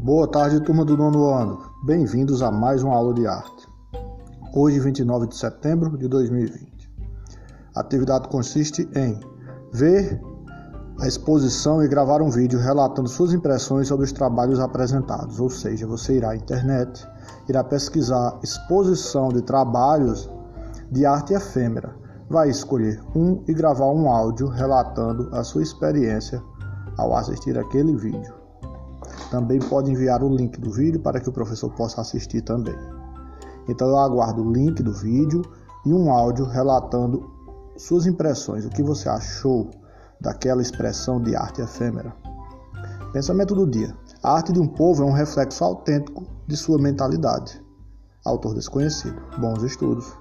Boa tarde, turma do nono ano. Bem-vindos a mais uma aula de arte. Hoje, 29 de setembro de 2020. A atividade consiste em ver a exposição e gravar um vídeo relatando suas impressões sobre os trabalhos apresentados, ou seja, você irá à internet, irá pesquisar exposição de trabalhos de arte efêmera, vai escolher um e gravar um áudio relatando a sua experiência ao assistir aquele vídeo. Também pode enviar o link do vídeo para que o professor possa assistir também. Então eu aguardo o link do vídeo e um áudio relatando suas impressões, o que você achou daquela expressão de arte efêmera. Pensamento do dia: a arte de um povo é um reflexo autêntico de sua mentalidade. Autor desconhecido. Bons estudos.